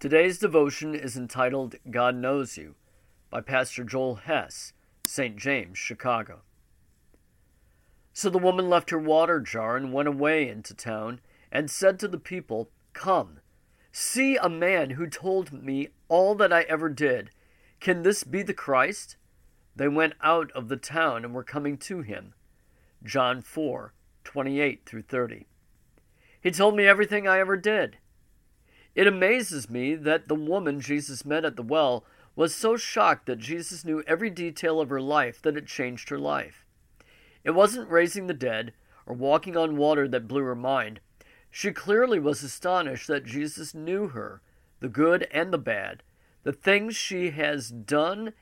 Today's devotion is entitled God Knows You by Pastor Joel Hess, St. James, Chicago. So the woman left her water jar and went away into town and said to the people, Come, see a man who told me all that I ever did. Can this be the Christ? They went out of the town and were coming to him. John 4 28 through 30. He told me everything I ever did. It amazes me that the woman Jesus met at the well was so shocked that Jesus knew every detail of her life that it changed her life. It wasn't raising the dead or walking on water that blew her mind. She clearly was astonished that Jesus knew her, the good and the bad, the things she has done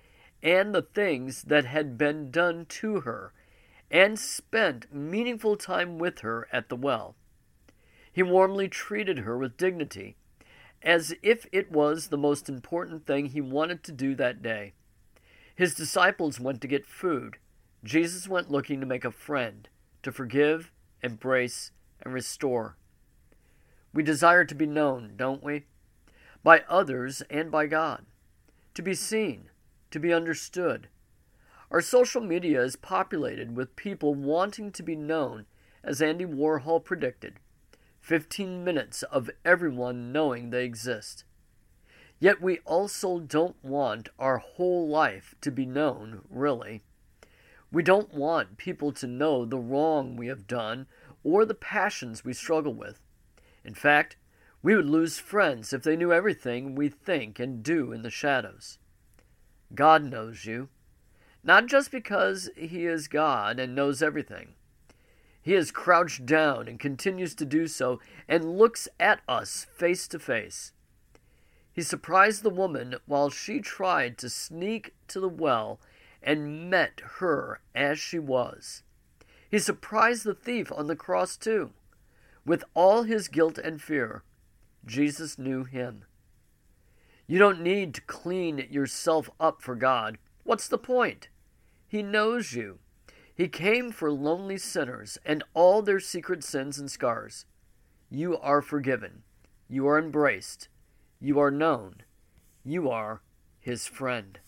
and the things that had been done to her, and spent meaningful time with her at the well. He warmly treated her with dignity as if it was the most important thing he wanted to do that day. His disciples went to get food. Jesus went looking to make a friend, to forgive, embrace, and restore. We desire to be known, don't we? By others and by God. To be seen, to be understood. Our social media is populated with people wanting to be known, as Andy Warhol predicted. 15 minutes of everyone knowing they exist. Yet we also don't want our whole life to be known, really. We don't want people to know the wrong we have done or the passions we struggle with. In fact, we would lose friends if they knew everything we think and do in the shadows. God knows you, not just because He is God and knows everything he has crouched down and continues to do so and looks at us face to face. He surprised the woman while she tried to sneak to the well and met her as she was. He surprised the thief on the cross too. With all his guilt and fear, Jesus knew him. You don't need to clean yourself up for God. What's the point? He knows you. He came for lonely sinners and all their secret sins and scars. You are forgiven. You are embraced. You are known. You are his friend.